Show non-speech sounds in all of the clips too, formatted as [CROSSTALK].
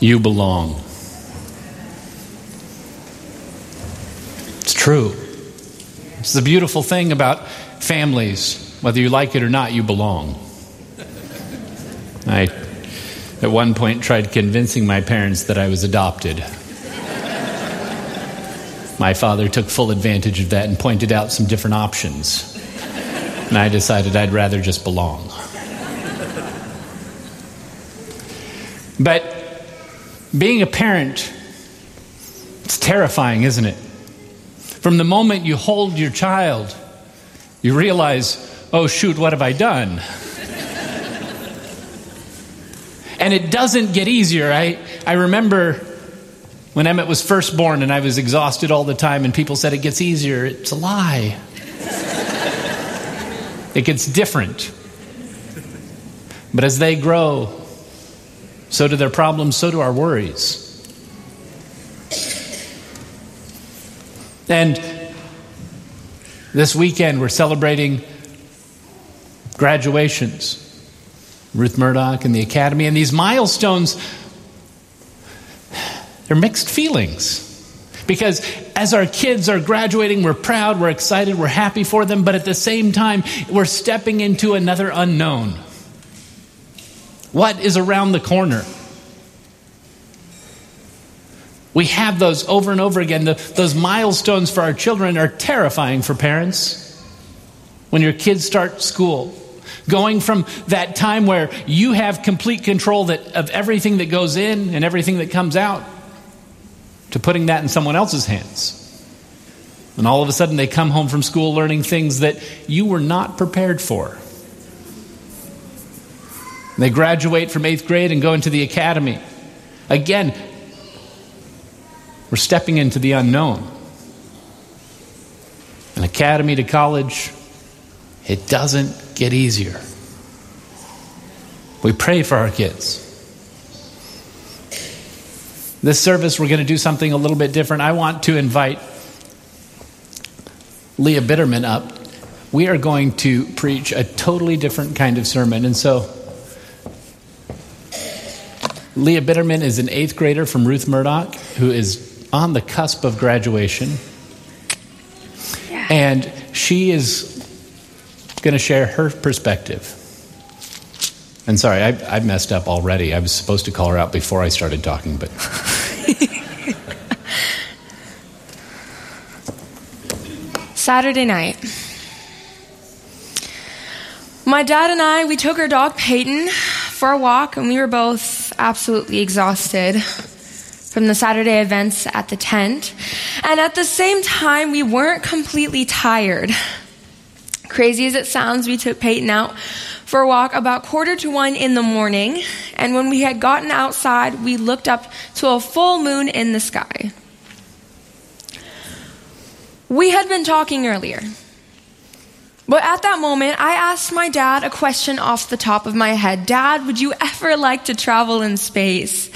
you belong. It's true. It's the beautiful thing about families. Whether you like it or not, you belong. I, at one point, tried convincing my parents that I was adopted. My father took full advantage of that and pointed out some different options. And I decided I'd rather just belong. But being a parent, it's terrifying, isn't it? From the moment you hold your child, you realize, oh, shoot, what have I done? [LAUGHS] and it doesn't get easier. I, I remember when Emmett was first born and I was exhausted all the time, and people said it gets easier. It's a lie. [LAUGHS] it gets different. But as they grow, so do their problems, so do our worries. And this weekend, we're celebrating graduations. Ruth Murdoch and the Academy. And these milestones, they're mixed feelings. Because as our kids are graduating, we're proud, we're excited, we're happy for them, but at the same time, we're stepping into another unknown. What is around the corner? We have those over and over again. The, those milestones for our children are terrifying for parents. When your kids start school, going from that time where you have complete control that, of everything that goes in and everything that comes out to putting that in someone else's hands. And all of a sudden, they come home from school learning things that you were not prepared for. They graduate from eighth grade and go into the academy. Again, we're stepping into the unknown. An academy to college, it doesn't get easier. We pray for our kids. This service, we're going to do something a little bit different. I want to invite Leah Bitterman up. We are going to preach a totally different kind of sermon. And so, Leah Bitterman is an eighth grader from Ruth Murdoch who is on the cusp of graduation. Yeah. And she is going to share her perspective. And sorry, I, I messed up already. I was supposed to call her out before I started talking, but. [LAUGHS] Saturday night. My dad and I, we took our dog Peyton for a walk, and we were both absolutely exhausted from the Saturday events at the tent. And at the same time, we weren't completely tired. Crazy as it sounds, we took Peyton out for a walk about quarter to one in the morning. And when we had gotten outside, we looked up to a full moon in the sky. We had been talking earlier. But at that moment, I asked my dad a question off the top of my head Dad, would you ever like to travel in space?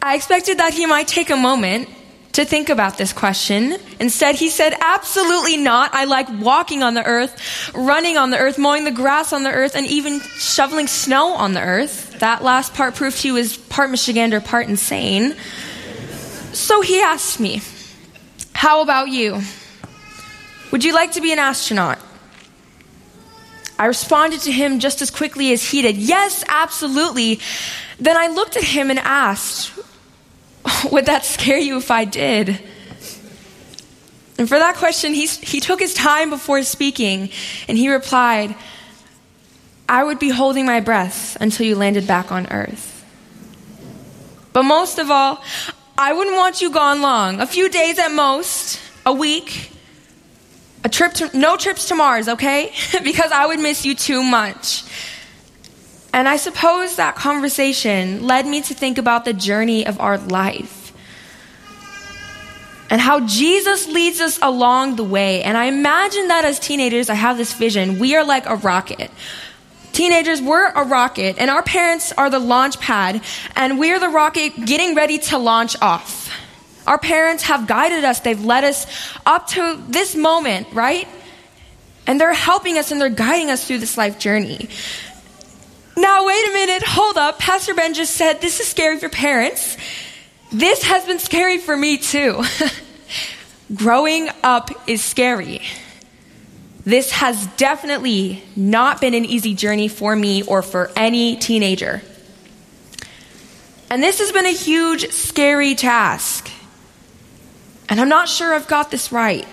I expected that he might take a moment to think about this question. Instead, he said, Absolutely not. I like walking on the earth, running on the earth, mowing the grass on the earth, and even shoveling snow on the earth. That last part proved he was part Michigander, part insane. So he asked me, How about you? Would you like to be an astronaut? I responded to him just as quickly as he did, Yes, absolutely. Then I looked at him and asked, [LAUGHS] Would that scare you if I did? And for that question, he, he took his time before speaking, and he replied, I would be holding my breath until you landed back on earth. But most of all, I wouldn't want you gone long. A few days at most, a week, a trip to, no trips to Mars, okay? [LAUGHS] because I would miss you too much. And I suppose that conversation led me to think about the journey of our life and how Jesus leads us along the way. And I imagine that as teenagers, I have this vision. We are like a rocket. Teenagers, we're a rocket, and our parents are the launch pad, and we're the rocket getting ready to launch off. Our parents have guided us, they've led us up to this moment, right? And they're helping us and they're guiding us through this life journey. Now, wait a minute, hold up. Pastor Ben just said this is scary for parents. This has been scary for me too. [LAUGHS] Growing up is scary. This has definitely not been an easy journey for me or for any teenager. And this has been a huge, scary task. And I'm not sure I've got this right.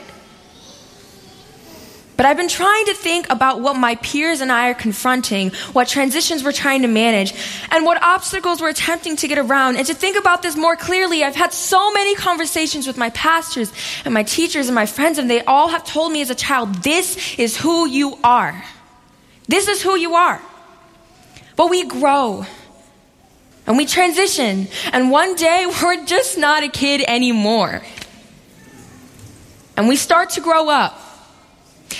But I've been trying to think about what my peers and I are confronting, what transitions we're trying to manage, and what obstacles we're attempting to get around. And to think about this more clearly, I've had so many conversations with my pastors and my teachers and my friends, and they all have told me as a child, this is who you are. This is who you are. But we grow and we transition, and one day [LAUGHS] we're just not a kid anymore. And we start to grow up.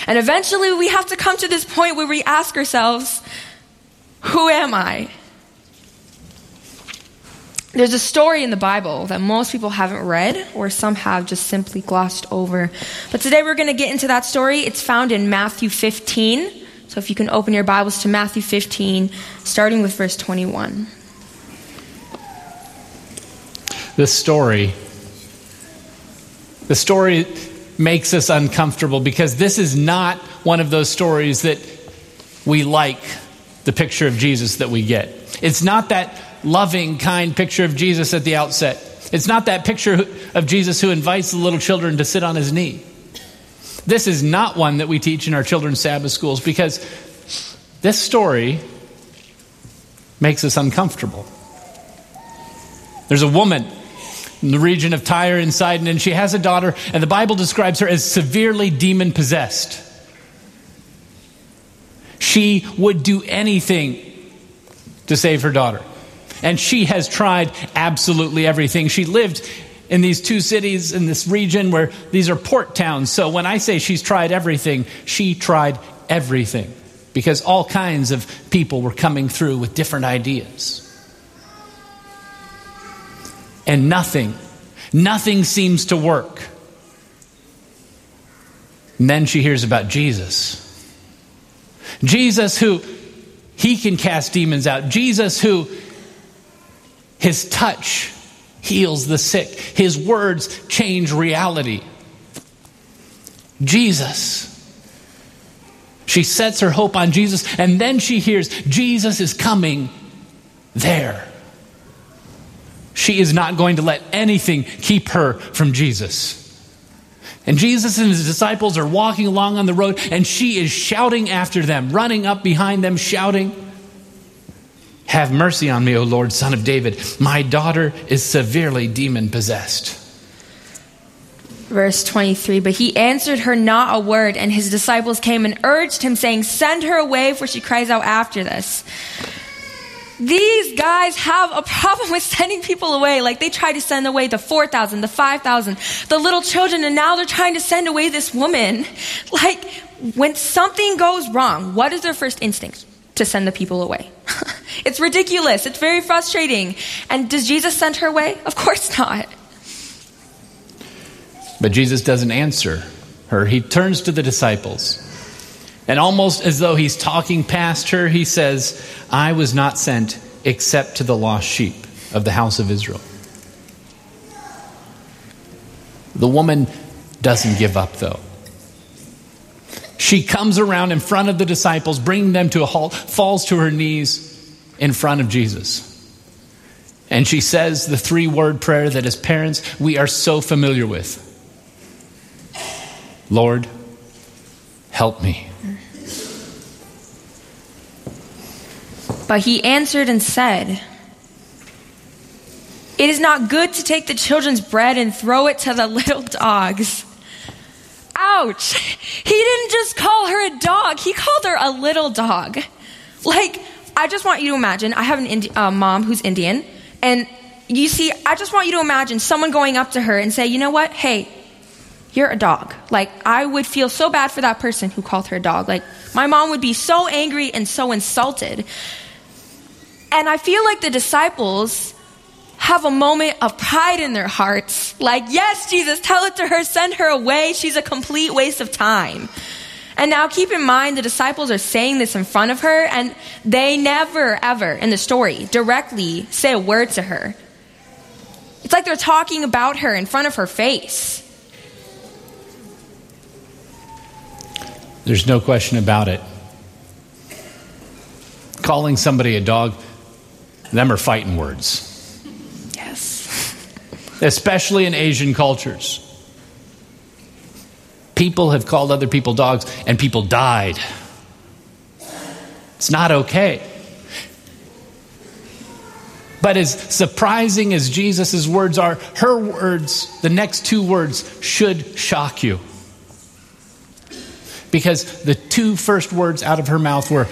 And eventually we have to come to this point where we ask ourselves, who am I? There's a story in the Bible that most people haven't read, or some have just simply glossed over. But today we're going to get into that story. It's found in Matthew 15. So if you can open your Bibles to Matthew 15, starting with verse 21. This story, the story makes us uncomfortable because this is not one of those stories that we like the picture of Jesus that we get. It's not that loving, kind picture of Jesus at the outset. It's not that picture of Jesus who invites the little children to sit on his knee. This is not one that we teach in our children's Sabbath schools because this story makes us uncomfortable. There's a woman in the region of Tyre and Sidon, and she has a daughter, and the Bible describes her as severely demon possessed. She would do anything to save her daughter. And she has tried absolutely everything. She lived in these two cities in this region where these are port towns. So when I say she's tried everything, she tried everything because all kinds of people were coming through with different ideas and nothing, nothing seems to work. And then she hears about Jesus. Jesus, who he can cast demons out. Jesus, who his touch heals the sick, his words change reality. Jesus. She sets her hope on Jesus, and then she hears Jesus is coming there. She is not going to let anything keep her from Jesus. And Jesus and his disciples are walking along on the road, and she is shouting after them, running up behind them, shouting, Have mercy on me, O Lord, son of David. My daughter is severely demon possessed. Verse 23 But he answered her not a word, and his disciples came and urged him, saying, Send her away, for she cries out after this. These guys have a problem [LAUGHS] with sending people away. Like they tried to send away the 4,000, the 5,000, the little children, and now they're trying to send away this woman. [LAUGHS] Like when something goes wrong, what is their first instinct? To send the people away. [LAUGHS] it's ridiculous. It's very frustrating. And does Jesus send her away? Of course not. But Jesus doesn't answer her. He turns to the disciples. And almost as though he's talking past her, he says, I was not sent except to the lost sheep of the house of Israel. The woman doesn't give up, though. She comes around in front of the disciples, bringing them to a halt, falls to her knees in front of Jesus. And she says the three word prayer that as parents we are so familiar with Lord, help me. But he answered and said, It is not good to take the children's bread and throw it to the [LAUGHS] little dogs. Ouch! [LAUGHS] He didn't just call her a dog, he called her a little dog. Like, I just want you to imagine I have an Indi- uh, mom who's Indian, and you see, I just want you to imagine someone going up to her and say, You know what? Hey, you're a dog. Like, I would feel so bad for that person who called her a dog. Like, my mom would be so angry and so insulted. And I feel like the disciples have a moment of pride in their hearts. Like, yes, Jesus, tell it to her, send her away. She's a complete waste of time. And now keep in mind the disciples are saying this in front of her, and they never, ever in the story directly say a word to her. It's like they're talking about her in front of her face. There's no question about it. Calling somebody a dog, them are fighting words. Yes. Especially in Asian cultures. People have called other people dogs and people died. It's not okay. But as surprising as Jesus' words are, her words, the next two words, should shock you. Because the two first words out of her mouth were,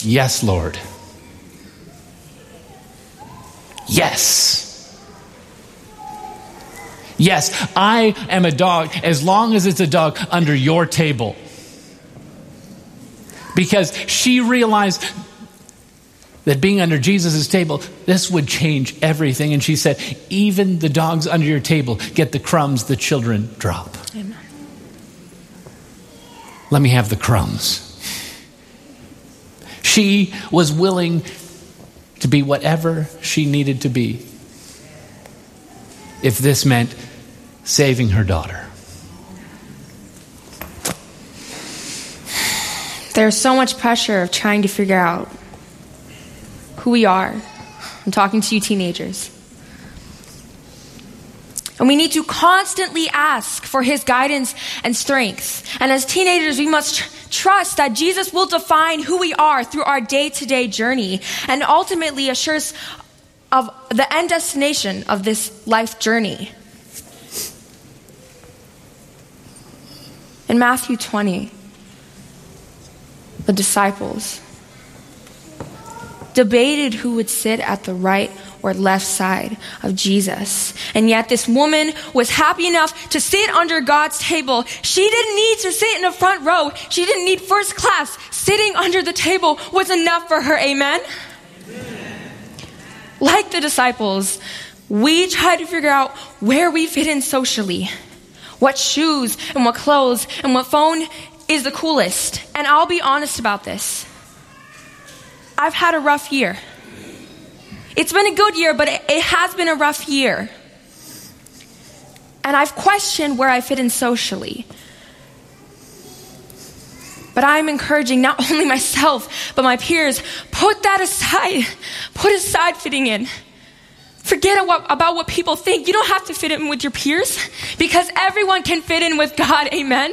Yes, Lord. Yes. Yes, I am a dog as long as it's a dog under your table. Because she realized that being under Jesus' table, this would change everything. And she said, Even the dogs under your table get the crumbs the children drop. Amen. Let me have the crumbs. She was willing to be whatever she needed to be if this meant saving her daughter. There's so much pressure of trying to figure out who we are. I'm talking to you, teenagers. And we need to constantly ask for his guidance and strength. And as teenagers, we must trust that Jesus will define who we are through our day to day journey and ultimately assures of the end destination of this life journey. In Matthew 20, the disciples debated who would sit at the right or left side of Jesus. And yet, this woman was happy enough to sit under God's table. She didn't need to sit in the front row, she didn't need first class. Sitting under the table was enough for her. Amen? Amen. Like the disciples, we try to figure out where we fit in socially what shoes and what clothes and what phone is the coolest. And I'll be honest about this. I've had a rough year. It's been a good year, but it, it has been a rough year. And I've questioned where I fit in socially. But I'm encouraging not [LAUGHS] only myself, but my peers put that aside. Put aside fitting in. Forget about what people think. You don't have to fit in with your peers because everyone can fit in with God. Amen.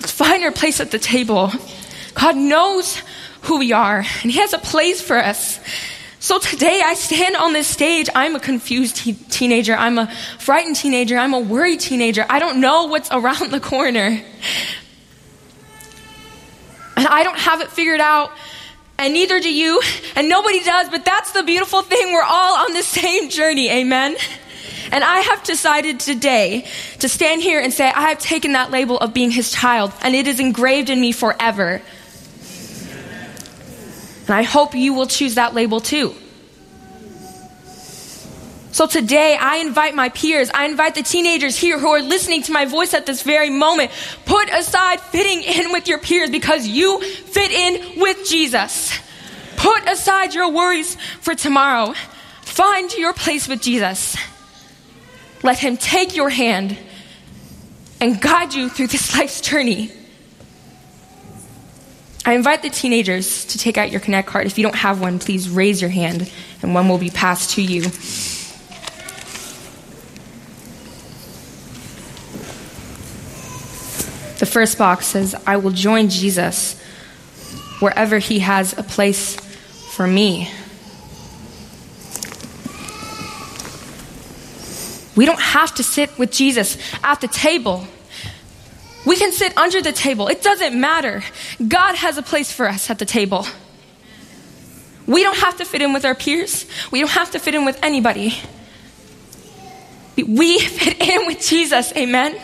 Let's find our place at the table. God knows who we are, and He has a place for us. So today I stand on this stage. I'm a confused te- teenager. I'm a frightened teenager. I'm a worried teenager. I don't know what's around the corner. And I don't have it figured out and neither do you, and nobody does, but that's the beautiful thing. We're all on the same journey, amen? And I have decided today to stand here and say, I have taken that label of being his child, and it is engraved in me forever. And I hope you will choose that label too. So today, I invite my peers, I invite the teenagers here who are listening to my voice at this very moment, put aside fitting in with your peers because you fit in with Jesus. Put aside your worries for tomorrow. Find your place with Jesus. Let Him take your hand and guide you through this [LAUGHS] life's journey. I invite the teenagers to take out your Connect card. If you don't have one, please raise your hand and one will be passed to you. The first box says, I will join Jesus wherever he has a place for me. We don't have to sit with Jesus at the table. We can sit under the table. It doesn't matter. God has a place for us at the table. We don't have to fit in with our peers. We don't have to fit in with anybody. We fit [LAUGHS] in with Jesus. Amen.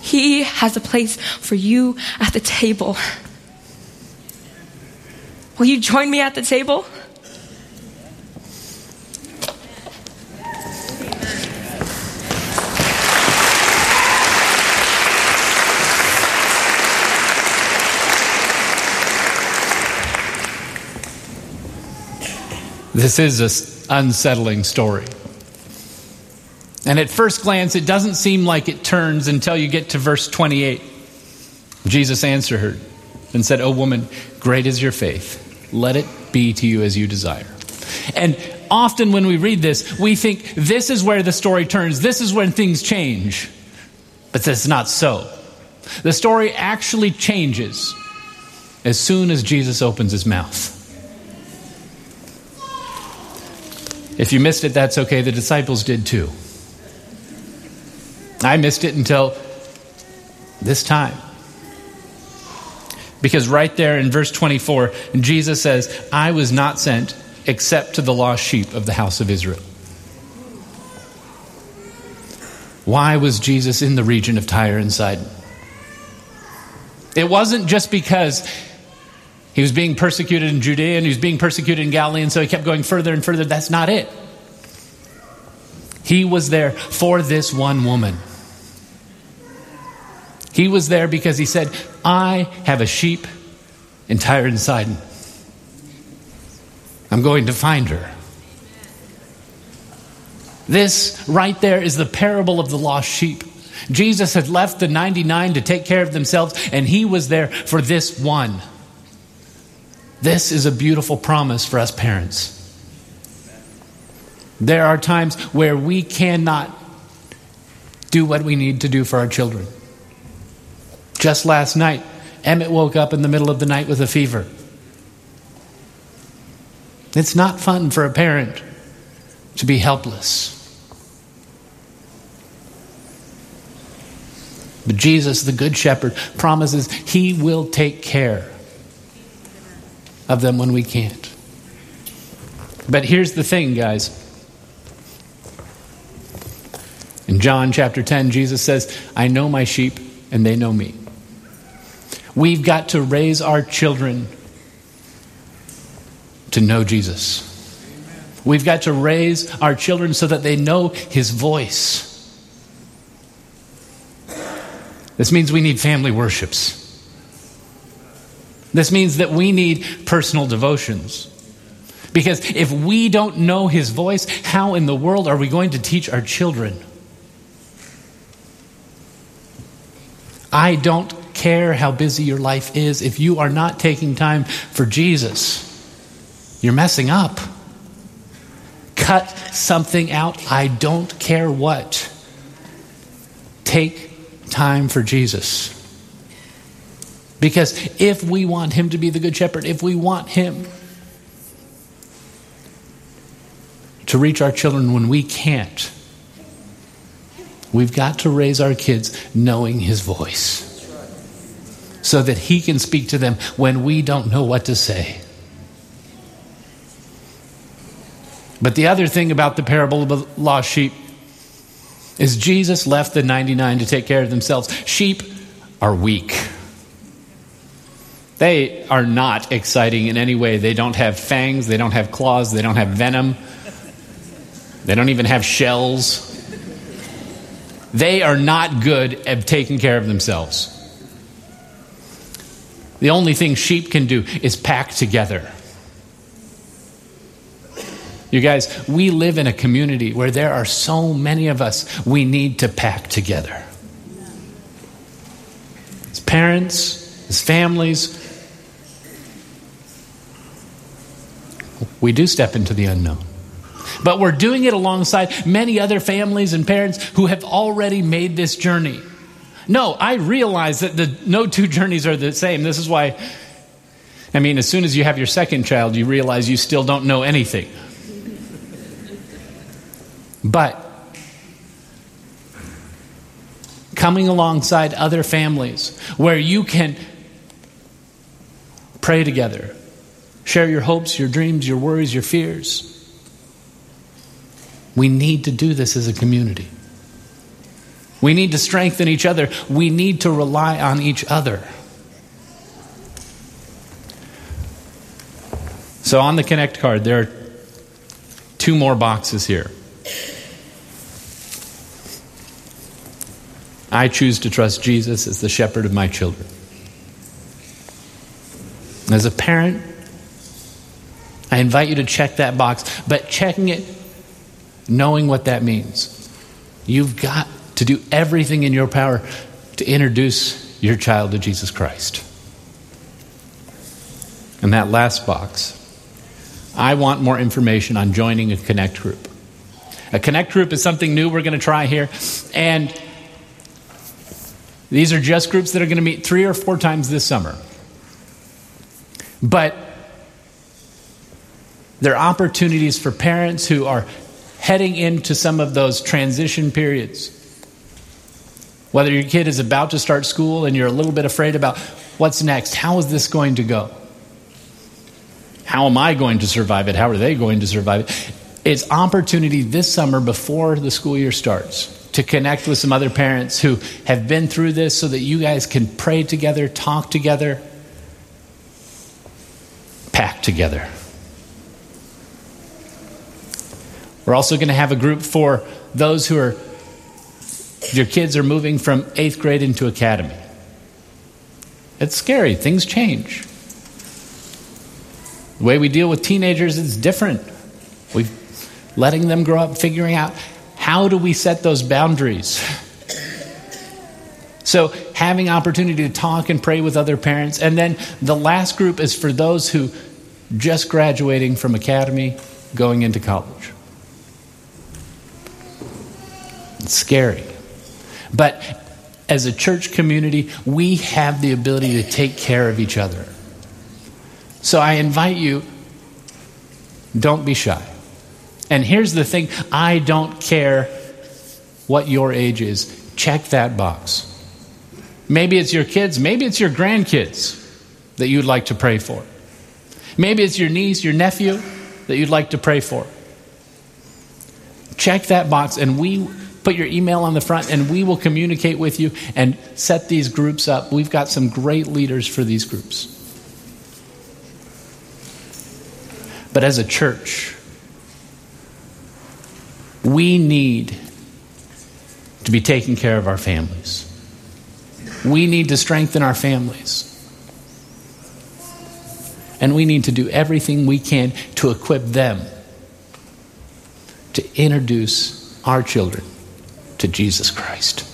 He has a place for you at the table. Will you join me at the table? This is an unsettling story. And at first glance, it doesn't seem like it turns until you get to verse 28. Jesus answered her and said, O woman, great is your faith. Let it be to you as you desire. And often when we read this, we think this is where the story turns, this is when things change. But that's not so. The story actually changes as soon as Jesus opens his mouth. If you missed it, that's okay. The disciples did too. I missed it until this time. Because right there in verse 24, Jesus says, I was not sent except to the lost sheep of the house of Israel. Why was Jesus in the region of Tyre and Sidon? It wasn't just because he was being persecuted in Judea and he was being persecuted in Galilee, and so he kept going further and further. That's not it. He was there for this one woman. He was there because he said, I have a sheep in Tyre and Sidon. I'm going to find her. This right there is the parable of the lost sheep. Jesus had left the 99 to take care of themselves, and he was there for this one. This is a beautiful promise for us parents. There are times where we cannot do what we need to do for our children. Just last night, Emmett woke up in the middle of the night with a fever. It's not fun for a parent to be helpless. But Jesus, the Good Shepherd, promises He will take care of them when we can't. But here's the thing, guys. In John chapter 10, Jesus says, I know my sheep and they know me. We've got to raise our children to know Jesus. We've got to raise our children so that they know his voice. This means we need family worships. This means that we need personal devotions. Because if we don't know his voice, how in the world are we going to teach our children? I don't care how busy your life is, if you are not taking time for Jesus, you're messing up. Cut something out. I don't care what. Take time for Jesus. Because if we want Him to be the Good Shepherd, if we want Him to reach our children when we can't, we've got to raise our kids knowing His voice so that He can speak to them when we don't know what to say. But the other thing about the parable of the lost sheep is Jesus left the 99 to take care of themselves. Sheep are weak. They are not exciting in any way. They don't have fangs, they don't have claws, they don't have venom, they don't even have shells. They are not good at taking care of themselves. The only thing sheep can do is pack together. You guys, we live in a community where there are so many of us we need to pack together. As parents, as families, we do step into the unknown. But we're doing it alongside many other families and parents who have already made this journey. No, I realize that the no two journeys are the same. This is why I mean, as soon as you have your second child, you realize you still don't know anything. But coming alongside other families where you can pray together, share your hopes, your dreams, your worries, your fears. We need to do this as a community. We need to strengthen each other. We need to rely on each other. So, on the Connect card, there are two more boxes here. I choose to trust Jesus as the shepherd of my children. As a parent, I invite you to check that box, but checking it knowing what that means. You've got to do everything in your power to introduce your child to Jesus Christ. And that last box, I want more information on joining a Connect group. A Connect group is something new we're going to try here. And these are just groups that are going to meet three or four times this summer. But they're opportunities for parents who are heading into some of those transition periods. Whether your kid is about to start school and you're a little bit afraid about what's next, how is this going to go? How am I going to survive it? How are they going to survive it? It's opportunity this summer before the school year starts to connect with some other parents who have been through this so that you guys can pray together, talk together, pack together. We're also going to have a group for those who are, your kids are moving from eighth grade into academy. It's scary, things change. The way we deal with teenagers is different. We're letting them grow up, figuring out how do we set those boundaries. [LAUGHS] So, having opportunity to talk and pray with other parents. And then the last group is for those who just graduating from academy, going into college. It's scary. But as a church community, we have the ability to take care of each other. So I invite you, don't be shy. And here's the thing I don't care what your age is. Check that box. Maybe it's your kids, maybe it's your grandkids that you'd like to pray for. Maybe it's your niece, your nephew that you'd like to pray for. Check that box, and we put your email on the front and we will communicate with you and set these groups up. We've got some great leaders for these groups. But as a church, we need to be taking care of our families. We need to strengthen our families. And we need to do everything we can to equip them to introduce our children to Jesus Christ.